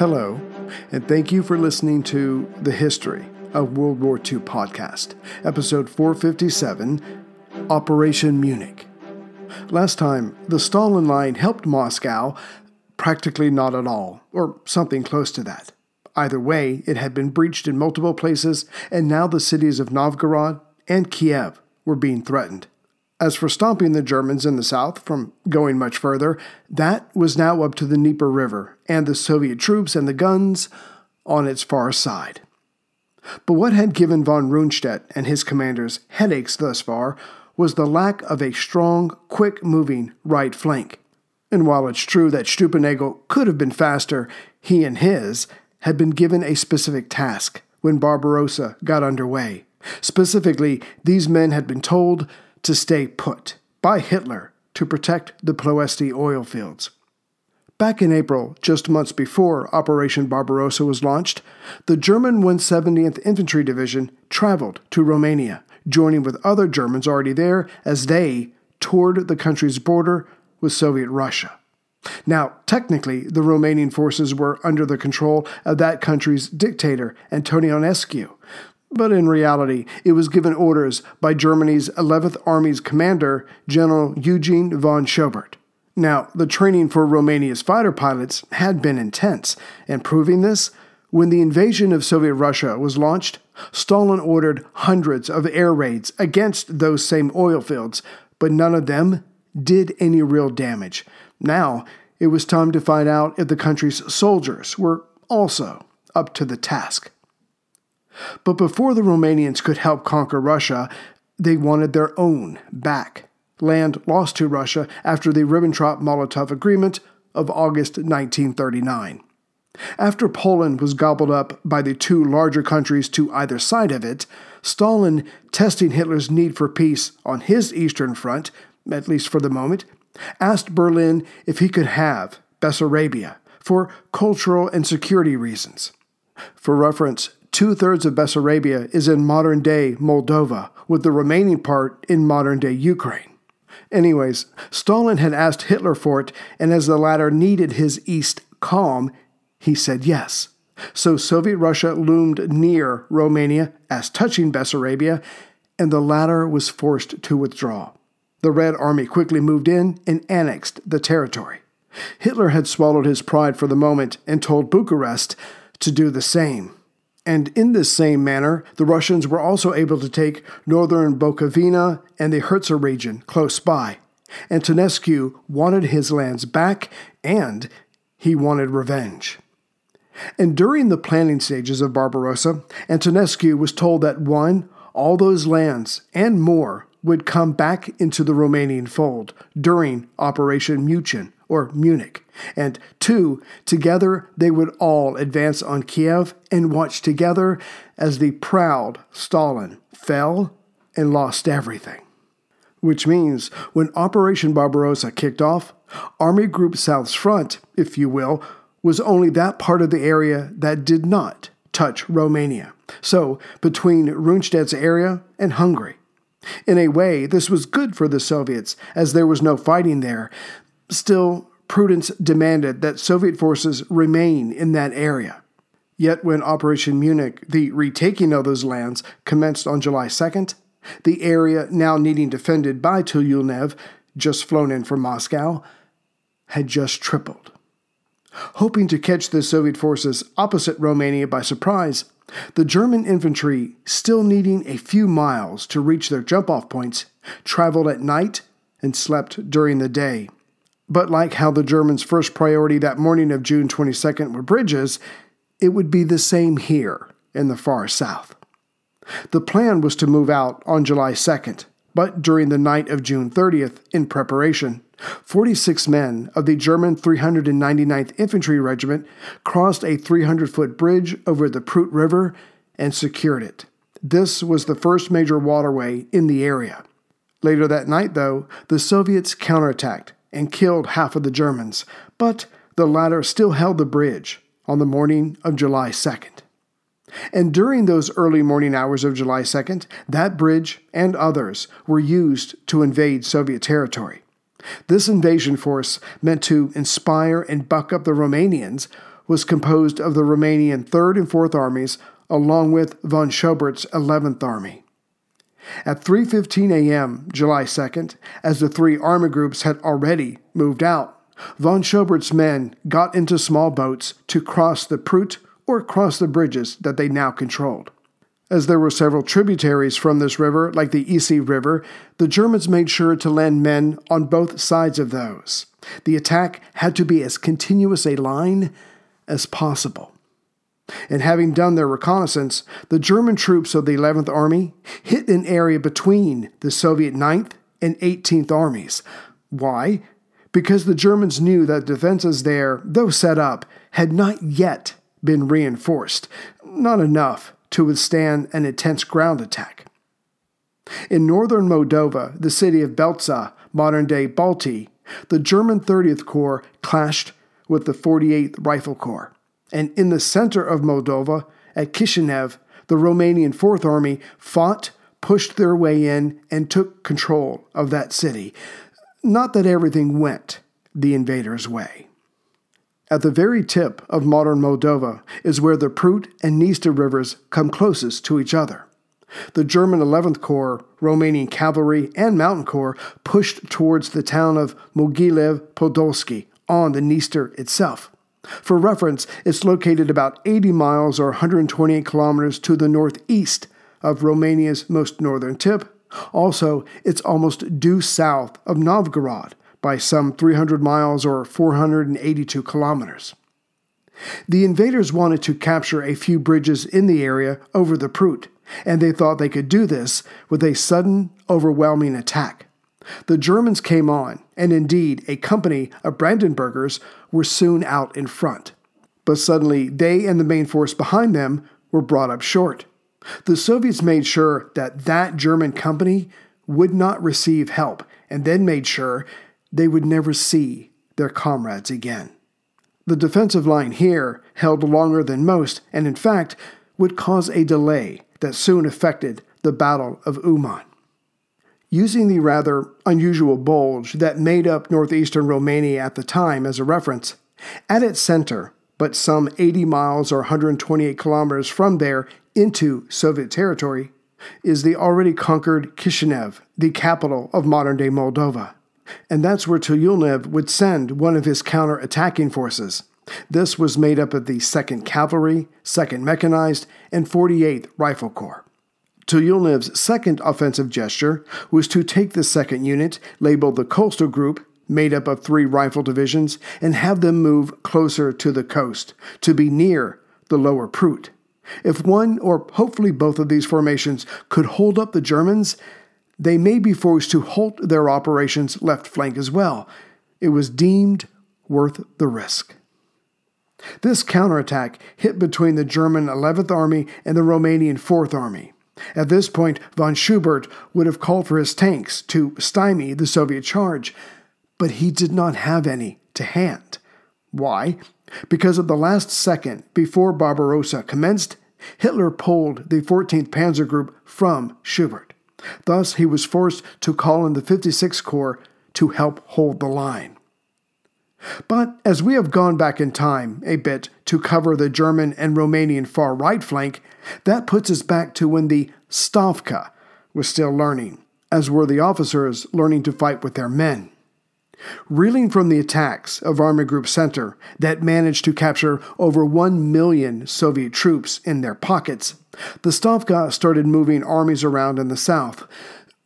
Hello, and thank you for listening to The History of World War II podcast, episode 457 Operation Munich. Last time, the Stalin Line helped Moscow practically not at all, or something close to that. Either way, it had been breached in multiple places, and now the cities of Novgorod and Kiev were being threatened. As for stopping the Germans in the south from going much further, that was now up to the Dnieper River and the Soviet troops and the guns on its far side. But what had given von Rundstedt and his commanders headaches thus far was the lack of a strong, quick moving right flank. And while it's true that Stülpnagel could have been faster, he and his had been given a specific task when Barbarossa got underway. Specifically, these men had been told to stay put by Hitler to protect the Ploesti oil fields. Back in April, just months before Operation Barbarossa was launched, the German 170th Infantry Division traveled to Romania, joining with other Germans already there as they toured the country's border with Soviet Russia. Now, technically, the Romanian forces were under the control of that country's dictator, Antonescu, but in reality, it was given orders by Germany's 11th Army's commander, General Eugene von Schobert. Now, the training for Romania's fighter pilots had been intense, and proving this, when the invasion of Soviet Russia was launched, Stalin ordered hundreds of air raids against those same oil fields, but none of them did any real damage. Now, it was time to find out if the country's soldiers were also up to the task. But before the Romanians could help conquer Russia, they wanted their own back. Land lost to Russia after the Ribbentrop Molotov Agreement of August 1939. After Poland was gobbled up by the two larger countries to either side of it, Stalin, testing Hitler's need for peace on his Eastern Front, at least for the moment, asked Berlin if he could have Bessarabia for cultural and security reasons. For reference, Two thirds of Bessarabia is in modern day Moldova, with the remaining part in modern day Ukraine. Anyways, Stalin had asked Hitler for it, and as the latter needed his East calm, he said yes. So Soviet Russia loomed near Romania as touching Bessarabia, and the latter was forced to withdraw. The Red Army quickly moved in and annexed the territory. Hitler had swallowed his pride for the moment and told Bucharest to do the same. And in this same manner, the Russians were also able to take northern Bukovina and the Hertsa region close by. Antonescu wanted his lands back and he wanted revenge. And during the planning stages of Barbarossa, Antonescu was told that one, all those lands and more would come back into the Romanian fold during Operation Muchin or Munich. And two, together they would all advance on Kiev and watch together as the proud Stalin fell and lost everything. Which means when Operation Barbarossa kicked off, Army Group South's front, if you will, was only that part of the area that did not touch Romania. So, between Rundstedt's area and Hungary. In a way, this was good for the Soviets, as there was no fighting there. Still, prudence demanded that Soviet forces remain in that area. Yet when Operation Munich, the retaking of those lands, commenced on July 2nd, the area now needing defended by Tyulenev, just flown in from Moscow, had just tripled. Hoping to catch the Soviet forces opposite Romania by surprise, the German infantry, still needing a few miles to reach their jump off points, traveled at night and slept during the day. But like how the Germans' first priority that morning of June 22nd were bridges, it would be the same here in the far south. The plan was to move out on July 2nd, but during the night of June 30th, in preparation, 46 men of the German 399th Infantry Regiment crossed a 300 foot bridge over the Prut River and secured it. This was the first major waterway in the area. Later that night, though, the Soviets counterattacked and killed half of the Germans, but the latter still held the bridge on the morning of July 2nd. And during those early morning hours of July 2nd, that bridge and others were used to invade Soviet territory. This invasion force, meant to inspire and buck up the Romanians, was composed of the Romanian 3rd and 4th Armies along with von Schobert's 11th Army. At 3:15 a.m. July 2nd, as the three army groups had already moved out, von Schobert's men got into small boats to cross the Prut or cross the bridges that they now controlled. As there were several tributaries from this river, like the Isi River, the Germans made sure to land men on both sides of those. The attack had to be as continuous a line as possible. And having done their reconnaissance, the German troops of the 11th Army hit an area between the Soviet 9th and 18th Armies. Why? Because the Germans knew that defenses there, though set up, had not yet been reinforced. Not enough to withstand an intense ground attack. In northern Moldova, the city of Belza, modern day Balti, the German 30th Corps clashed with the 48th Rifle Corps. And in the center of Moldova, at Kishinev, the Romanian Fourth Army fought, pushed their way in, and took control of that city. Not that everything went the invaders' way. At the very tip of modern Moldova is where the Prut and Dniester rivers come closest to each other. The German 11th Corps, Romanian Cavalry, and Mountain Corps pushed towards the town of Mogilev Podolsky on the Dniester itself. For reference, it's located about 80 miles or 128 kilometers to the northeast of Romania's most northern tip. Also, it's almost due south of Novgorod, by some 300 miles or 482 kilometers. The invaders wanted to capture a few bridges in the area over the Prut, and they thought they could do this with a sudden, overwhelming attack. The Germans came on, and indeed, a company of Brandenburgers were soon out in front. But suddenly, they and the main force behind them were brought up short. The Soviets made sure that that German company would not receive help, and then made sure they would never see their comrades again. The defensive line here held longer than most, and in fact, would cause a delay that soon affected the Battle of Uman. Using the rather unusual bulge that made up northeastern Romania at the time as a reference, at its center, but some 80 miles or 128 kilometers from there into Soviet territory, is the already conquered Kishinev, the capital of modern day Moldova and that's where Tyulenev would send one of his counter-attacking forces. This was made up of the 2nd Cavalry, 2nd Mechanized, and 48th Rifle Corps. Tyulenev's second offensive gesture was to take the second unit, labeled the Coastal Group, made up of three rifle divisions, and have them move closer to the coast, to be near the lower Prut. If one or hopefully both of these formations could hold up the Germans, they may be forced to halt their operations left flank as well. It was deemed worth the risk. This counterattack hit between the German 11th Army and the Romanian 4th Army. At this point, von Schobert would have called for his tanks to stymie the Soviet charge, but he did not have any to hand. Why? Because at the last second before Barbarossa commenced, Hitler pulled the 14th Panzer Group from Schobert. Thus, he was forced to call in the 56th Corps to help hold the line. But as we have gone back in time a bit to cover the German and Romanian far right flank, that puts us back to when the Stavka, was still learning, as were the officers learning to fight with their men. Reeling from the attacks of Army Group Center that managed to capture over 1 million Soviet troops in their pockets, the Stavka started moving armies around in the south,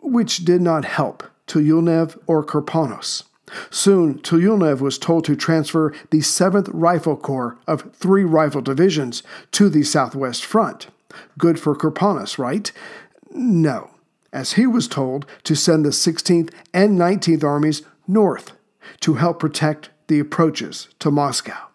which did not help Tyulenev or Kirponos. Soon, Tyulenev was told to transfer the 7th Rifle Corps of three rifle divisions to the southwest front. Good for Kirponos, right? No, as he was told to send the 16th and 19th armies north to help protect the approaches to Moscow.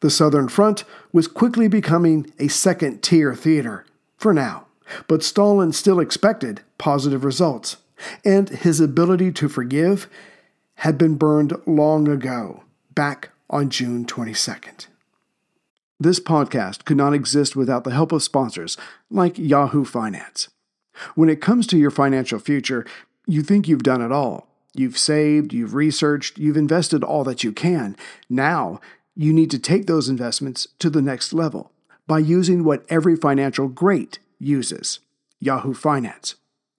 The Southern Front was quickly becoming a second tier theater, for now, but Stalin still expected positive results, and his ability to forgive had been burned long ago, back on June 22nd. This podcast could not exist without the help of sponsors like Yahoo Finance. When it comes to your financial future, you think you've done it all. You've saved, you've researched, you've invested all that you can. Now, you need to take those investments to the next level by using what every financial great uses Yahoo Finance.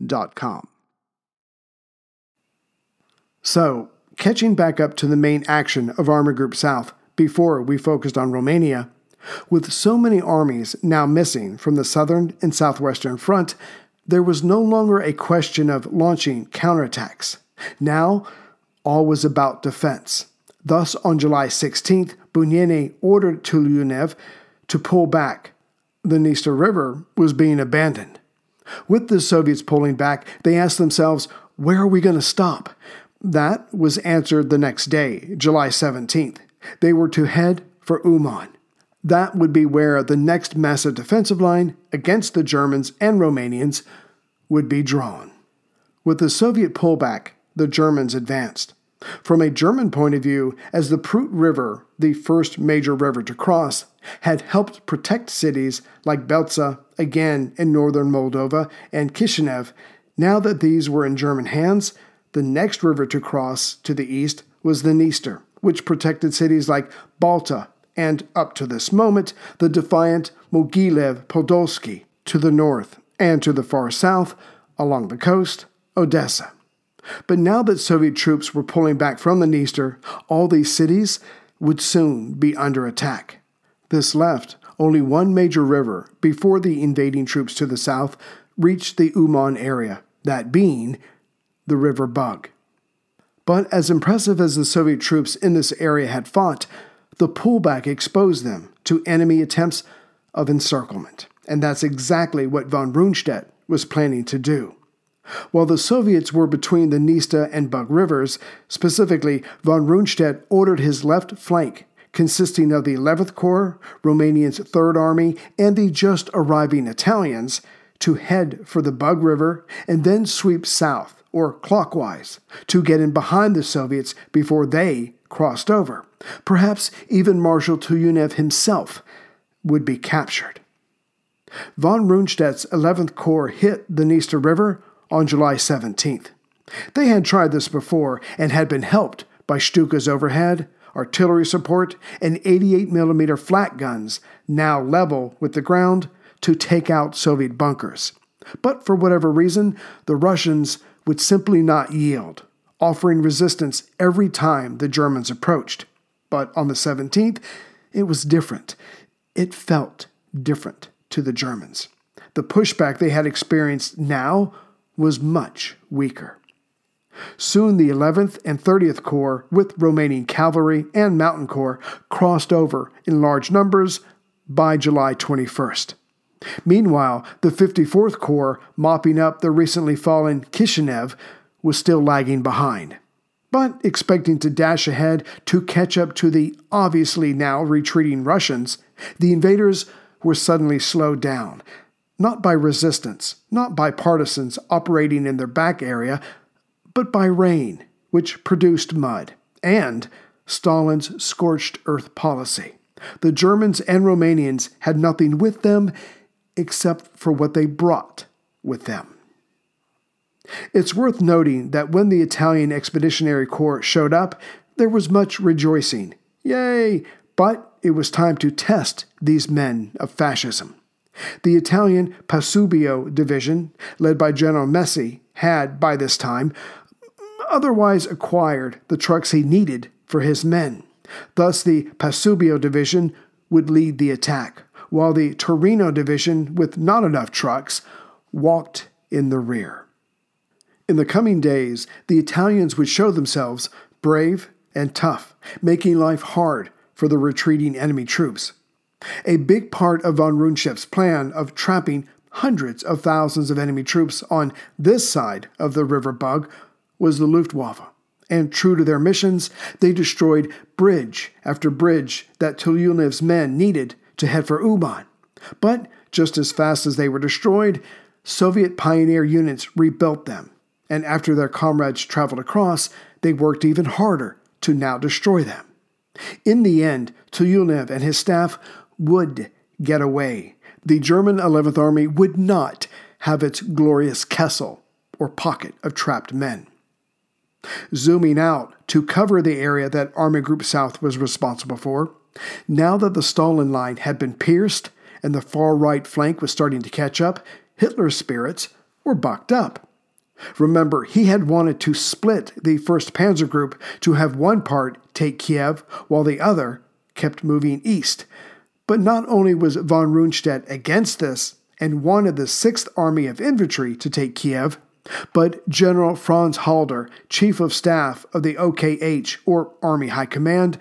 yahoofinance.com. So, catching back up to the main action of Army Group South before we focused on Romania, with so many armies now missing from the southern and southwestern front, there was no longer a question of launching counterattacks. Now, all was about defense. Thus, on July 16th, Budyonny ordered Tyulenev to pull back. The Dniester River was being abandoned. With the Soviets pulling back, they asked themselves, where are we going to stop? That was answered the next day, July 17th. They were to head for Uman. That would be where the next massive defensive line against the Germans and Romanians would be drawn. With the Soviet pullback, the Germans advanced. From a German point of view, as the Prut River, the first major river to cross, had helped protect cities like Belza, again in northern Moldova, and Kishinev, now that these were in German hands, the next river to cross to the east was the Dniester, which protected cities like Balta and, up to this moment, the defiant Mogilev Podolsky to the north, and to the far south, along the coast, Odessa. But now that Soviet troops were pulling back from the Dniester, all these cities would soon be under attack. This left only one major river before the invading troops to the south reached the Uman area, that being the River Bug. But as impressive as the Soviet troops in this area had fought, the pullback exposed them to enemy attempts of encirclement. And that's exactly what von Rundstedt was planning to do. While the Soviets were between the Dniester and Bug rivers, specifically, von Rundstedt ordered his left flank, consisting of the 11th Corps, Romania's Third Army, and the just arriving Italians, to head for the Bug River and then sweep south or clockwise to get in behind the Soviets before they crossed over. Perhaps even Marshal Tyulenev himself would be captured. Von Rundstedt's 11th Corps hit the Dniester River on July 17th. They had tried this before and had been helped by Stuka's overhead, artillery support, and 88mm flak guns, now level with the ground, to take out Soviet bunkers. But for whatever reason, the Russians would simply not yield, offering resistance every time the Germans approached. But on the 17th, it was different. It felt different to the Germans. The pushback they had experienced now was much weaker. Soon the 11th and 30th Corps, with Romanian cavalry and mountain corps, crossed over in large numbers by July 21st. Meanwhile, the 54th Corps, mopping up the recently fallen Kishinev, was still lagging behind. But expecting to dash ahead to catch up to the obviously now retreating Russians, the invaders were suddenly slowed down, not by resistance, not by partisans operating in their back area, but by rain, which produced mud, and Stalin's scorched earth policy. The Germans and Romanians had nothing with them except for what they brought with them. It's worth noting that when the Italian Expeditionary Corps showed up, there was much rejoicing. Yay! But it was time to test these men of fascism. The Italian Pasubio Division, led by General Messe, had, by this time, otherwise acquired the trucks he needed for his men. Thus, the Pasubio Division would lead the attack, while the Torino Division, with not enough trucks, walked in the rear. In the coming days, the Italians would show themselves brave and tough, making life hard for the retreating enemy troops. A big part of von Rundstedt's plan of trapping hundreds of thousands of enemy troops on this side of the river Bug was the Luftwaffe. And true to their missions, they destroyed bridge after bridge that Tyulenev's men needed to head for Uman. But just as fast as they were destroyed, Soviet pioneer units rebuilt them. And after their comrades traveled across, they worked even harder to now destroy them. In the end, Tyulenev and his staff would get away. The German 11th Army would not have its glorious Kessel or pocket of trapped men. Zooming out to cover the area that Army Group South was responsible for, now that the Stalin line had been pierced and the far right flank was starting to catch up, Hitler's spirits were bucked up. Remember, he had wanted to split the 1st Panzer Group to have one part take Kiev while the other kept moving east. But not only was von Rundstedt against this and wanted the 6th Army of Infantry to take Kiev, but General Franz Halder, Chief of Staff of the OKH, or Army High Command,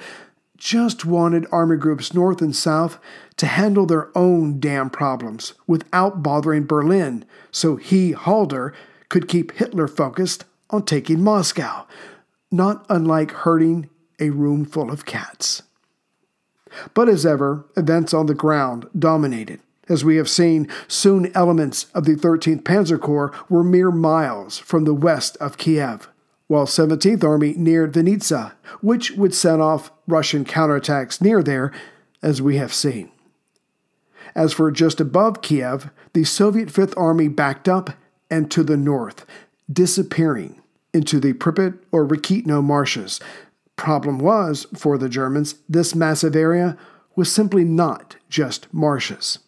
just wanted Army Groups North and South to handle their own damn problems without bothering Berlin, so he, Halder, could keep Hitler focused on taking Moscow, not unlike herding a room full of cats. But as ever, events on the ground dominated. As we have seen, soon elements of the 13th Panzer Corps were mere miles from the west of Kiev, while 17th Army neared Vinnytsia, which would set off Russian counterattacks near there, as we have seen. As for just above Kiev, the Soviet 5th Army backed up and to the north, disappearing into the Pripyat or Rakitno marshes. Problem was, for the Germans, this massive area was simply not just marshes.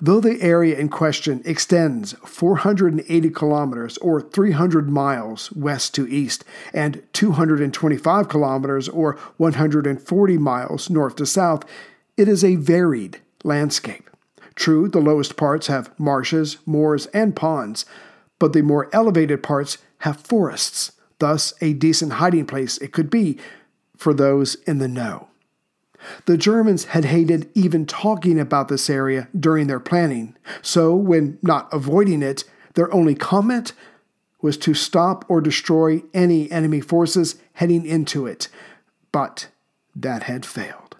Though the area in question extends 480 kilometers or 300 miles west to east and 225 kilometers or 140 miles north to south, it is a varied landscape. True, the lowest parts have marshes, moors, and ponds, but the more elevated parts have forests, thus, a decent hiding place it could be for those in the know. The Germans had hated even talking about this area during their planning, so when not avoiding it, their only comment was to stop or destroy any enemy forces heading into it. But that had failed.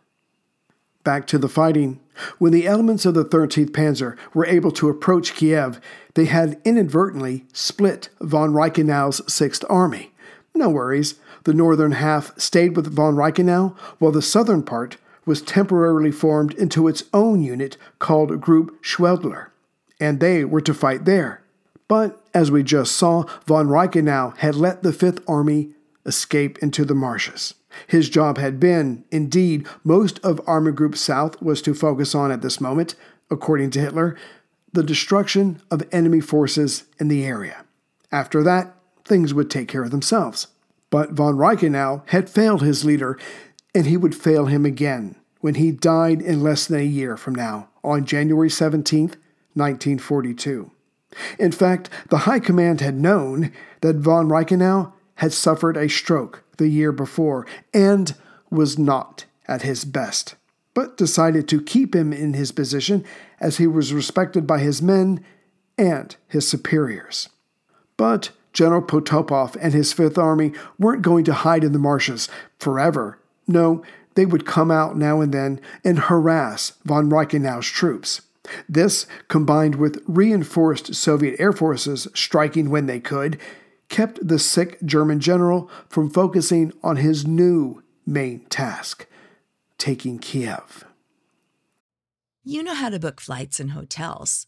Back to the fighting. When the elements of the 13th Panzer were able to approach Kiev, they had inadvertently split von Reichenau's 6th Army. No worries, the northern half stayed with von Reichenau, while the southern part was temporarily formed into its own unit called Group Schwedler, and they were to fight there. But, as we just saw, von Reichenau had let the Fifth Army escape into the marshes. His job had been, indeed, most of Army Group South was to focus on at this moment, according to Hitler, the destruction of enemy forces in the area. After that, things would take care of themselves. But von Reichenau had failed his leader, and he would fail him again when he died in less than a year from now, on January 17, 1942. In fact, the High Command had known that von Reichenau had suffered a stroke the year before and was not at his best, but decided to keep him in his position as he was respected by his men and his superiors. But General Potapov and his Fifth Army weren't going to hide in the marshes forever. No, they would come out now and then and harass von Reichenau's troops. This, combined with reinforced Soviet air forces striking when they could, kept the sick German general from focusing on his new main task taking Kiev. You know how to book flights and hotels.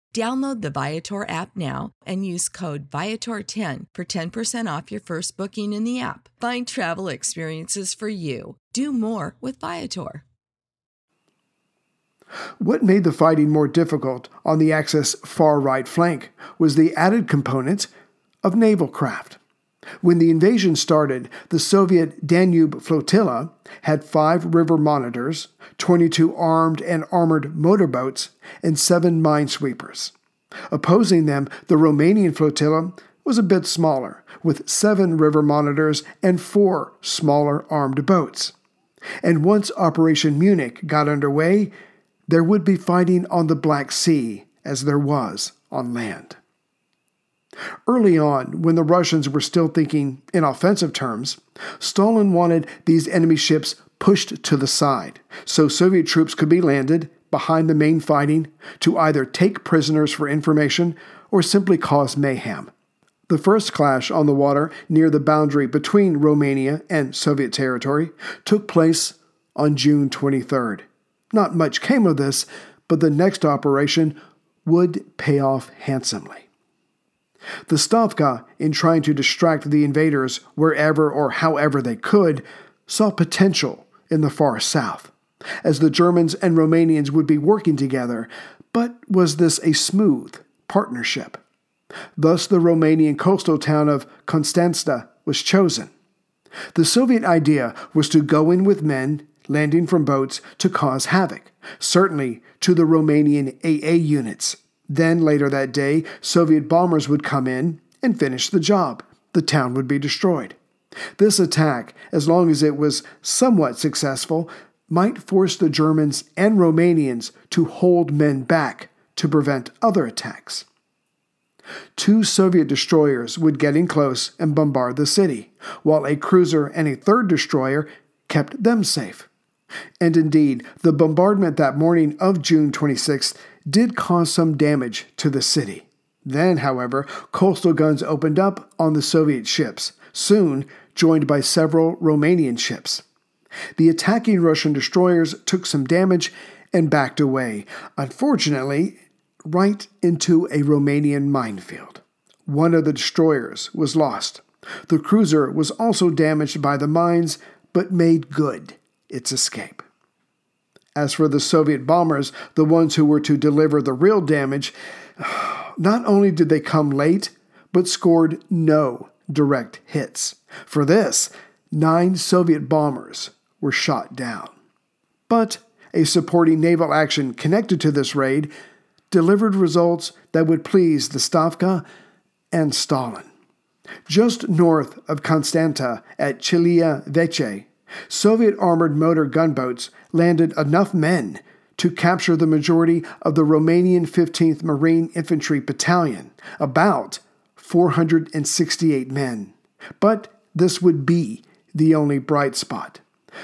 Download the Viator app now and use code Viator10 for 10% off your first booking in the app. Find travel experiences for you. Do more with Viator. What made the fighting more difficult on the Axis far right flank was the added component of naval craft. When the invasion started, the Soviet Danube flotilla had five river monitors, 22 armed and armored motorboats, and seven minesweepers. Opposing them, the Romanian flotilla was a bit smaller, with seven river monitors and four smaller armed boats. And once Operation Munich got underway, there would be fighting on the Black Sea as there was on land. Early on, when the Russians were still thinking in offensive terms, Stalin wanted these enemy ships pushed to the side so Soviet troops could be landed behind the main fighting to either take prisoners for information or simply cause mayhem. The first clash on the water near the boundary between Romania and Soviet territory took place on June 23rd. Not much came of this, but the next operation would pay off handsomely. The Stavka, in trying to distract the invaders wherever or however they could, saw potential in the far south, as the Germans and Romanians would be working together. But was this a smooth partnership? Thus, the Romanian coastal town of Constanța was chosen. The Soviet idea was to go in with men landing from boats to cause havoc, certainly to the Romanian AA units then later that day, Soviet bombers would come in and finish the job. The town would be destroyed. This attack, as long as it was somewhat successful, might force the Germans and Romanians to hold men back to prevent other attacks. Two Soviet destroyers would get in close and bombard the city, while a cruiser and a third destroyer kept them safe. And indeed, the bombardment that morning of June 26th did cause some damage to the city. Then, however, coastal guns opened up on the Soviet ships, soon joined by several Romanian ships. The attacking Russian destroyers took some damage and backed away, unfortunately, right into a Romanian minefield. One of the destroyers was lost. The cruiser was also damaged by the mines, but made good its escape. As for the Soviet bombers, the ones who were to deliver the real damage, not only did they come late, but scored no direct hits. For this, nine Soviet bombers were shot down. But a supporting naval action connected to this raid delivered results that would please the Stavka and Stalin. Just north of Constanta at Chilia Veche, Soviet armored motor gunboats landed enough men to capture the majority of the Romanian 15th Marine Infantry Battalion, about 468 men. But this would be the only bright spot.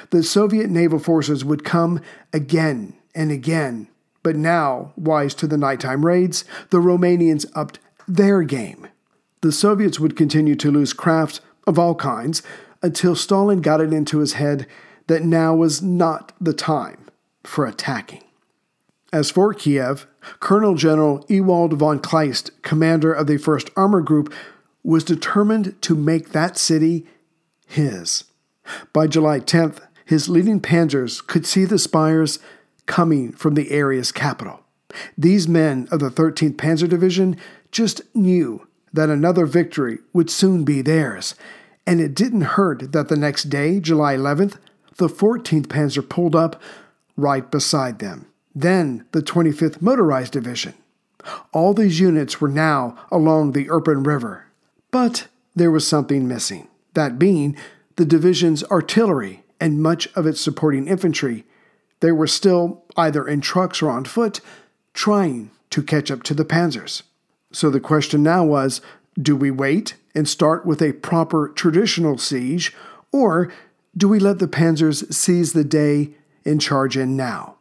The Soviet naval forces would come again and again, but now, wise to the nighttime raids, the Romanians upped their game. The Soviets would continue to lose craft of all kinds, until Stalin got it into his head that now was not the time for attacking. As for Kiev, Colonel General Ewald von Kleist, commander of the 1st Armor Group, was determined to make that city his. By July 10th, his leading panzers could see the spires coming from the area's capital. These men of the 13th Panzer Division just knew that another victory would soon be theirs, and it didn't hurt that the next day, July 11th, the 14th Panzer pulled up right beside them. Then the 25th Motorized Division. All these units were now along the Irpin River. But there was something missing, that being the division's artillery and much of its supporting infantry. They were still either in trucks or on foot, trying to catch up to the panzers. So the question now was do we wait and start with a proper traditional siege, or do we let the panzers seize the day and charge in now?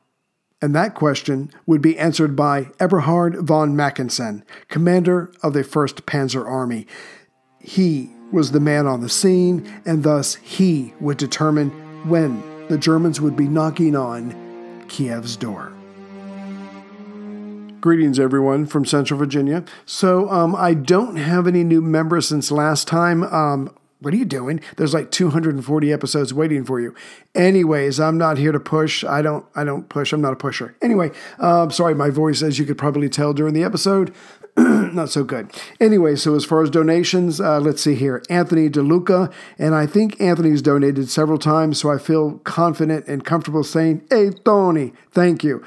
And that question would be answered by Eberhard von Mackensen, commander of the 1st Panzer Army. He was the man on the scene, and thus he would determine when the Germans would be knocking on Kiev's door. Greetings, everyone from Central Virginia. So, um, I don't have any new members since last time. Um, what are you doing? There's like 240 episodes waiting for you. Anyways, I'm not here to push. I don't. I don't push. I'm not a pusher. Anyway, uh, sorry, my voice, as you could probably tell during the episode, not so good. Anyway, so as far as donations, uh, let's see here. Anthony DeLuca, and I think Anthony's donated several times, so I feel confident and comfortable saying, "Hey, Tony, thank you."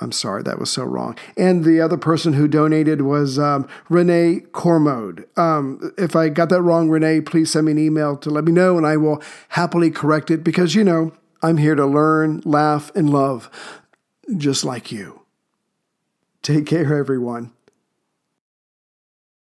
I'm sorry, that was so wrong. And the other person who donated was um, Renee Cormode. Um, if I got that wrong, Renee, please send me an email to let me know and I will happily correct it because, you know, I'm here to learn, laugh, and love just like you. Take care, everyone.